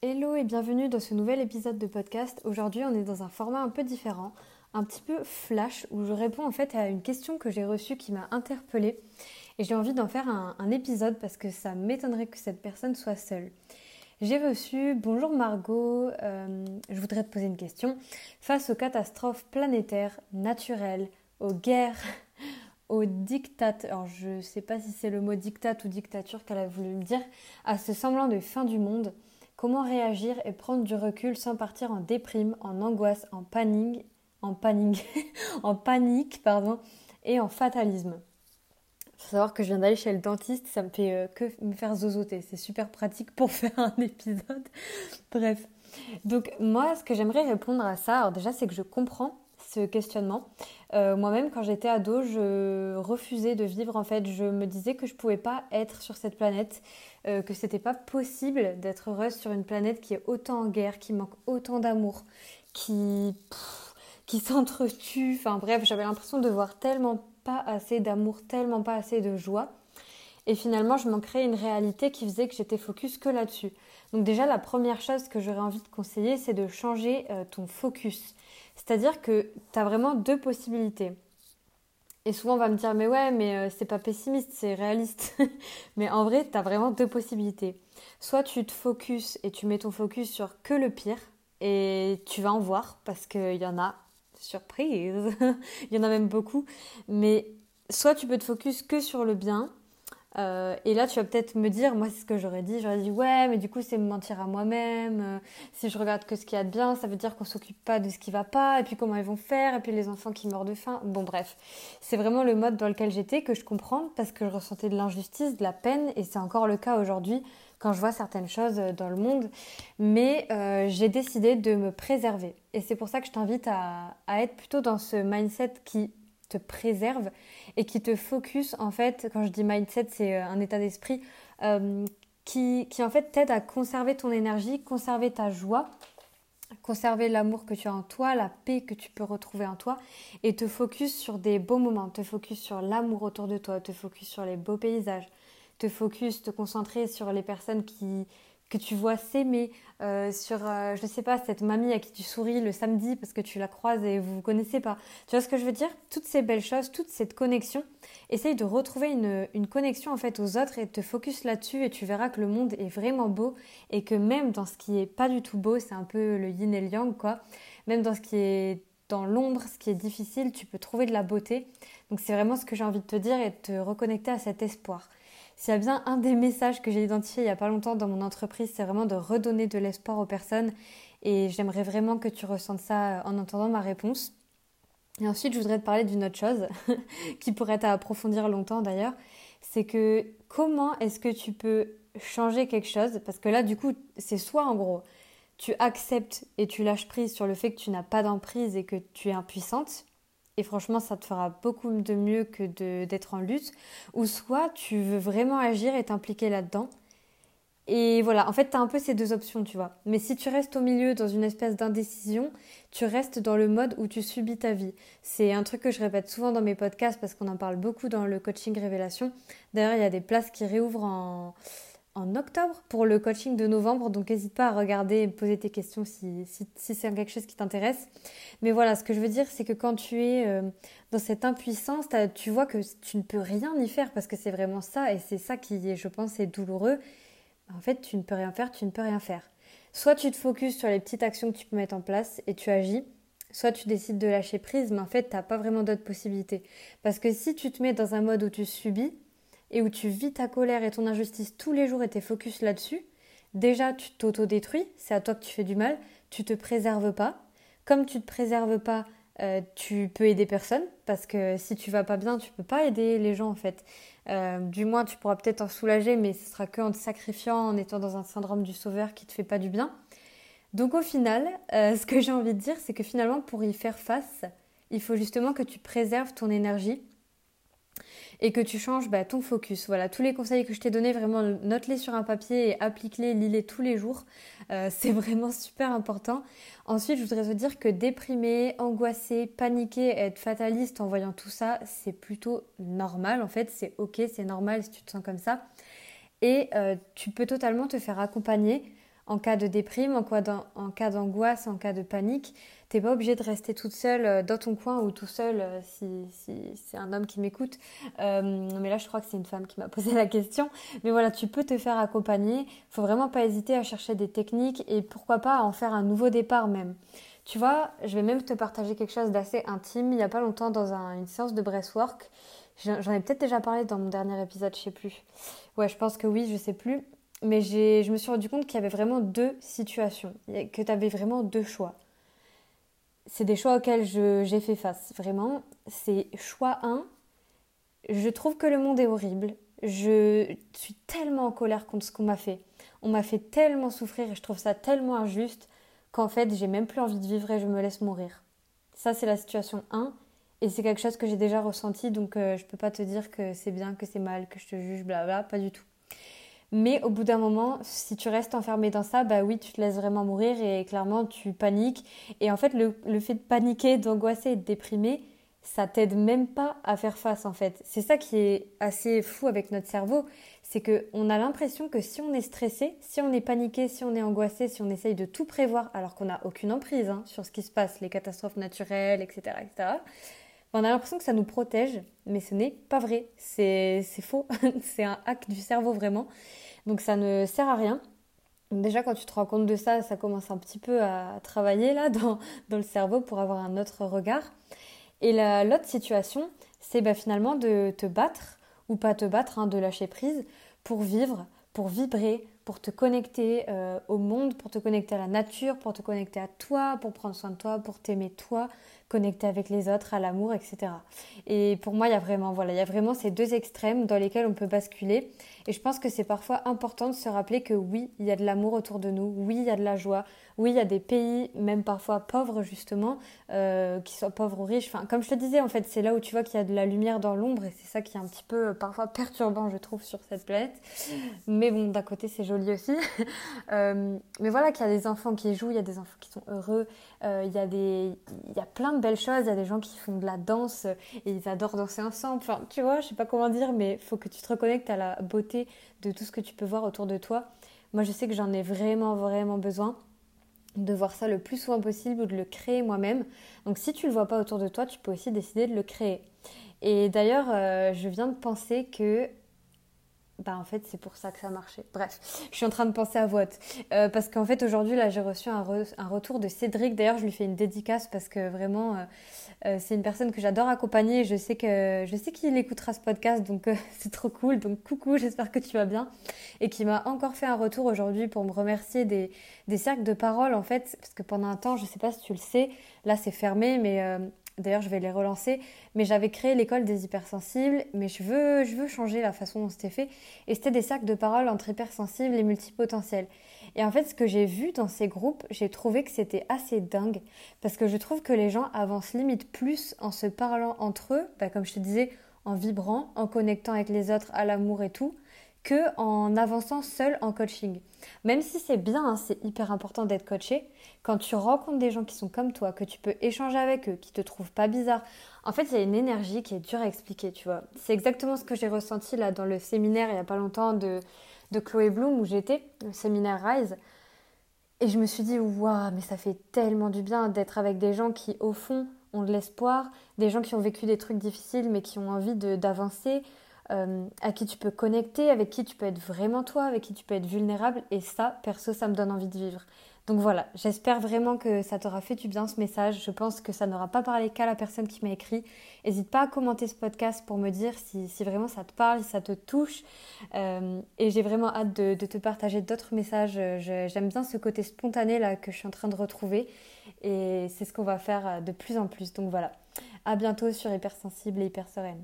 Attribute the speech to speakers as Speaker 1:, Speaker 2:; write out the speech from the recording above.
Speaker 1: Hello et bienvenue dans ce nouvel épisode de podcast. Aujourd'hui, on est dans un format un peu différent, un petit peu flash, où je réponds en fait à une question que j'ai reçue qui m'a interpellée. Et j'ai envie d'en faire un, épisode parce que ça m'étonnerait que cette personne soit seule. J'ai reçu Bonjour Margot, euh, je voudrais te poser une question. Face aux catastrophes planétaires, naturelles, aux guerres, aux dictates, alors je ne sais pas si c'est le mot dictat ou dictature qu'elle a voulu me dire, à ce semblant de fin du monde, Comment réagir et prendre du recul sans partir en déprime, en angoisse, en panique, en panique, pardon, et en fatalisme? Faut savoir que je viens d'aller chez le dentiste, ça me fait euh, que me faire zozoter. C'est super pratique pour faire un épisode. Bref. Donc moi, ce que j'aimerais répondre à ça, alors déjà, c'est que je comprends ce questionnement. Euh, moi-même, quand j'étais ado, je refusais de vivre. En fait, je me disais que je pouvais pas être sur cette planète, euh, que c'était pas possible d'être heureuse sur une planète qui est autant en guerre, qui manque autant d'amour, qui qui s'entretue. Enfin bref, j'avais l'impression de voir tellement pas assez d'amour, tellement pas assez de joie. Et finalement, je m'en créais une réalité qui faisait que j'étais focus que là-dessus. Donc déjà, la première chose que j'aurais envie de conseiller, c'est de changer euh, ton focus. C'est-à-dire que tu as vraiment deux possibilités. Et souvent on va me dire mais ouais mais euh, c'est pas pessimiste, c'est réaliste. mais en vrai, tu as vraiment deux possibilités. Soit tu te focuses et tu mets ton focus sur que le pire et tu vas en voir parce qu'il y en a surprise, il y en a même beaucoup, mais soit tu peux te focus que sur le bien euh, et là, tu vas peut-être me dire, moi, c'est ce que j'aurais dit. J'aurais dit, ouais, mais du coup, c'est me mentir à moi-même. Euh, si je regarde que ce qu'il y a de bien, ça veut dire qu'on s'occupe pas de ce qui va pas. Et puis, comment ils vont faire. Et puis, les enfants qui meurent de faim. Bon, bref. C'est vraiment le mode dans lequel j'étais que je comprends parce que je ressentais de l'injustice, de la peine. Et c'est encore le cas aujourd'hui quand je vois certaines choses dans le monde. Mais euh, j'ai décidé de me préserver. Et c'est pour ça que je t'invite à être plutôt dans ce mindset qui te préserve et qui te focus en fait, quand je dis mindset, c'est euh, un état d'esprit euh, qui, qui en fait t'aide à conserver ton énergie, conserver ta joie, conserver l'amour que tu as en toi, la paix que tu peux retrouver en toi et te focus sur des beaux moments, te focus sur l'amour autour de toi, te focus sur les beaux paysages, te focus, te concentrer sur les personnes qui, que tu vois s'aimer, euh, sur, euh, je sais pas, cette mamie à qui tu souris le samedi parce que tu la croises et vous vous connaissez pas. Tu vois ce que je veux dire? Toutes ces belles choses, toute cette connexion. Essaye de retrouver une, une connexion en fait aux autres et te focus là-dessus et tu verras que le monde est vraiment beau et que même dans ce qui est pas du tout beau, c'est un peu le yin et le yang quoi. Même dans ce qui est dans l'ombre, ce qui est difficile, tu peux trouver de la beauté. Donc c'est vraiment ce que j'ai envie de te dire et de te reconnecter à cet espoir. S'il y a bien un des messages que j'ai identifié il n'y a pas longtemps dans mon entreprise, c'est vraiment de redonner de l'espoir aux personnes. Et j'aimerais vraiment que tu ressentes ça en entendant ma réponse. Et ensuite, je voudrais te parler d'une autre chose qui pourrait t'approfondir longtemps d'ailleurs. C'est que comment est-ce que tu peux changer quelque chose? Parce que là, du coup, c'est soit en gros, tu acceptes et tu lâches prise sur le fait que tu n'as pas d'emprise et que tu es impuissante. Et franchement, ça te fera beaucoup de mieux que d'être en lutte. Ou soit tu veux vraiment agir et t'impliquer là-dedans. Et voilà, en fait, tu as un peu ces deux options, tu vois. Mais si tu restes au milieu dans une espèce d'indécision, tu restes dans le mode où tu subis ta vie. C'est un truc que je répète souvent dans mes podcasts parce qu'on en parle beaucoup dans le coaching révélation. D'ailleurs, il y a des places qui réouvrent en, en octobre pour le coaching de novembre. Donc n'hésite pas à regarder et poser tes questions si, c'est quelque chose qui t'intéresse. Mais voilà, ce que je veux dire, c'est que quand tu es euh, dans cette impuissance, tu vois que tu ne peux rien y faire parce que c'est vraiment ça. Et c'est ça qui, je pense, est douloureux. En fait, tu ne peux rien faire, tu ne peux rien faire. Soit tu te focuses sur les petites actions que tu peux mettre en place et tu agis. Soit tu décides de lâcher prise, mais en fait, tu n'as pas vraiment d'autres possibilités. Parce que si tu te mets dans un mode où tu subis, et où tu vis ta colère et ton injustice tous les jours et t'es focus là-dessus, déjà tu t'auto-détruis, c'est à toi que tu fais du mal, tu te préserves pas. Comme tu te préserves pas, euh, tu peux aider personne parce que si tu vas pas bien, tu peux pas aider les gens en fait. Euh, du moins, tu pourras peut-être en soulager, mais ce sera que en te sacrifiant, en étant dans un syndrome du sauveur qui te fait pas du bien. Donc au final, euh, ce que j'ai envie de dire, c'est que finalement, pour y faire face, il faut justement que tu préserves ton énergie et que tu changes bah, ton focus. Voilà, tous les conseils que je t'ai donnés, vraiment note-les sur un papier et applique-les, lis-les tous les jours. Euh, c'est vraiment super important. Ensuite, je voudrais te dire que déprimer, angoisser, paniquer, être fataliste en voyant tout ça, c'est plutôt normal. En fait, c'est ok, c'est normal si tu te sens comme ça. Et euh, tu peux totalement te faire accompagner en cas de déprime, en, cas d'angoisse, en cas de panique. T'es pas obligé de rester toute seule euh, dans ton coin ou tout seul euh, si, c'est un homme qui m'écoute. Euh, mais là, je crois que c'est une femme qui m'a posé la question. Mais voilà, tu peux te faire accompagner. Faut vraiment pas hésiter à chercher des techniques et pourquoi pas en faire un nouveau départ même. Tu vois, je vais même te partager quelque chose d'assez intime. Il n'y a pas longtemps, dans une séance de breathwork, j'en ai peut-être déjà parlé dans mon dernier épisode, je sais plus. Ouais, je pense que oui, je sais plus. Mais je me suis rendu compte qu'il y avait vraiment deux situations, que tu avais vraiment deux choix c'est des choix auxquels j'ai fait face. Vraiment, c'est choix 1. Je trouve que le monde est horrible. Je suis tellement en colère contre ce qu'on m'a fait. On m'a fait tellement souffrir et je trouve ça tellement injuste qu'en fait, j'ai même plus envie de vivre et je me laisse mourir. Ça, c'est la situation 1. Et c'est quelque chose que j'ai déjà ressenti, donc euh, je peux pas te dire que c'est bien, que c'est mal, que je te juge, bla pas du tout. Mais au bout d'un moment, si tu restes enfermé dans ça, bah oui, tu te laisses vraiment mourir et clairement tu paniques. Et en fait, le, fait de paniquer, d'angoisser et de déprimer, ça t'aide même pas à faire face en fait. C'est ça qui est assez fou avec notre cerveau, c'est que on a l'impression que si on est stressé, si on est paniqué, si on est angoissé, si on essaye de tout prévoir alors qu'on n'a aucune emprise hein, sur ce qui se passe, les catastrophes naturelles, etc., etc. On a l'impression que ça nous protège, mais ce n'est pas vrai. C'est faux. c'est un hack du cerveau vraiment. Donc ça ne sert à rien. Déjà, quand tu te rends compte de ça, ça commence un petit peu à travailler là dans, le cerveau pour avoir un autre regard. Et l'autre situation, c'est bah, finalement de te battre, ou pas te battre, hein, de lâcher prise, pour vivre, pour vibrer, pour te connecter euh, au monde, pour te connecter à la nature, pour te connecter à toi, pour prendre soin de toi, pour t'aimer toi, connecter avec les autres, à l'amour, etc. Et pour moi, il y a vraiment, voilà, il y a vraiment ces deux extrêmes dans lesquels on peut basculer. Et je pense que c'est parfois important de se rappeler que oui, il y a de l'amour autour de nous, oui, il y a de la joie, oui, il y a des pays, même parfois pauvres justement, euh, qui soient pauvres ou riches. Enfin, comme je te disais, en fait, c'est là où tu vois qu'il y a de la lumière dans l'ombre et c'est ça qui est un petit peu euh, parfois perturbant, je trouve, sur cette planète. Mais bon, d'un côté, c'est joli aussi. euh, mais voilà, qu'il y a des enfants qui jouent, il y a des enfants qui sont heureux, il, y a des... il y a plein de belles choses, il y a des gens qui font de la danse et ils adorent danser ensemble. Enfin, tu vois, je sais pas comment dire, mais faut que tu te reconnectes à la beauté de tout ce que tu peux voir autour de toi. Moi, je sais que j'en ai vraiment, vraiment besoin de voir ça le plus souvent possible ou de le créer moi-même. Donc si tu ne le vois pas autour de toi, tu peux aussi décider de le créer. Et d'ailleurs, euh, je viens de penser que bah en fait c'est pour ça que ça marchait. Bref, je suis en train de penser à vote. Euh, parce qu'en fait aujourd'hui là j'ai reçu un, retour de Cédric. D'ailleurs je lui fais une dédicace parce que vraiment euh, euh, c'est une personne que j'adore accompagner. Je sais que je sais qu'il écoutera ce podcast donc c'est trop cool. Donc coucou, j'espère que tu vas bien. Et qui m'a encore fait un retour aujourd'hui pour me remercier des, des cercles de parole en fait. Parce que pendant un temps, je sais pas si tu le sais, là c'est fermé mais D'ailleurs, je vais les relancer. Mais j'avais créé l'école des hypersensibles, mais je veux, je veux changer la façon dont c'était fait. Et c'était des cercles de parole entre hypersensibles et multipotentiels. Et en fait, ce que j'ai vu dans ces groupes, j'ai trouvé que c'était assez dingue. Parce que je trouve que les gens avancent limite plus en se parlant entre eux, bah, comme je te disais, en vibrant, en connectant avec les autres à l'amour et tout, que en avançant seul en coaching. Même si c'est bien, hein, c'est hyper important d'être coaché, quand tu rencontres des gens qui sont comme toi, que tu peux échanger avec eux, qui te trouvent pas bizarre, en fait, il y a une énergie qui est dure à expliquer, tu vois. C'est exactement ce que j'ai ressenti là dans le séminaire il y a pas longtemps de, de Chloé Bloom où j'étais, le séminaire Rise. Et je me suis dit, waouh, mais ça fait tellement du bien d'être avec des gens qui, au fond, ont de l'espoir, des gens qui ont vécu des trucs difficiles mais qui ont envie d'avancer, euh, à qui tu peux connecter, avec qui tu peux être vraiment toi, avec qui tu peux être vulnérable. Et ça, perso, ça me donne envie de vivre. Donc voilà, j'espère vraiment que ça t'aura fait du bien ce message. Je pense que ça n'aura pas parlé qu'à la personne qui m'a écrit. N'hésite pas à commenter ce podcast pour me dire si, vraiment ça te parle, si ça te touche. Euh, et j'ai vraiment hâte de, te partager d'autres messages. J'aime bien ce côté spontané là que je suis en train de retrouver. Et c'est ce qu'on va faire de plus en plus. Donc voilà, à bientôt sur Hypersensible et Hyper Sereine.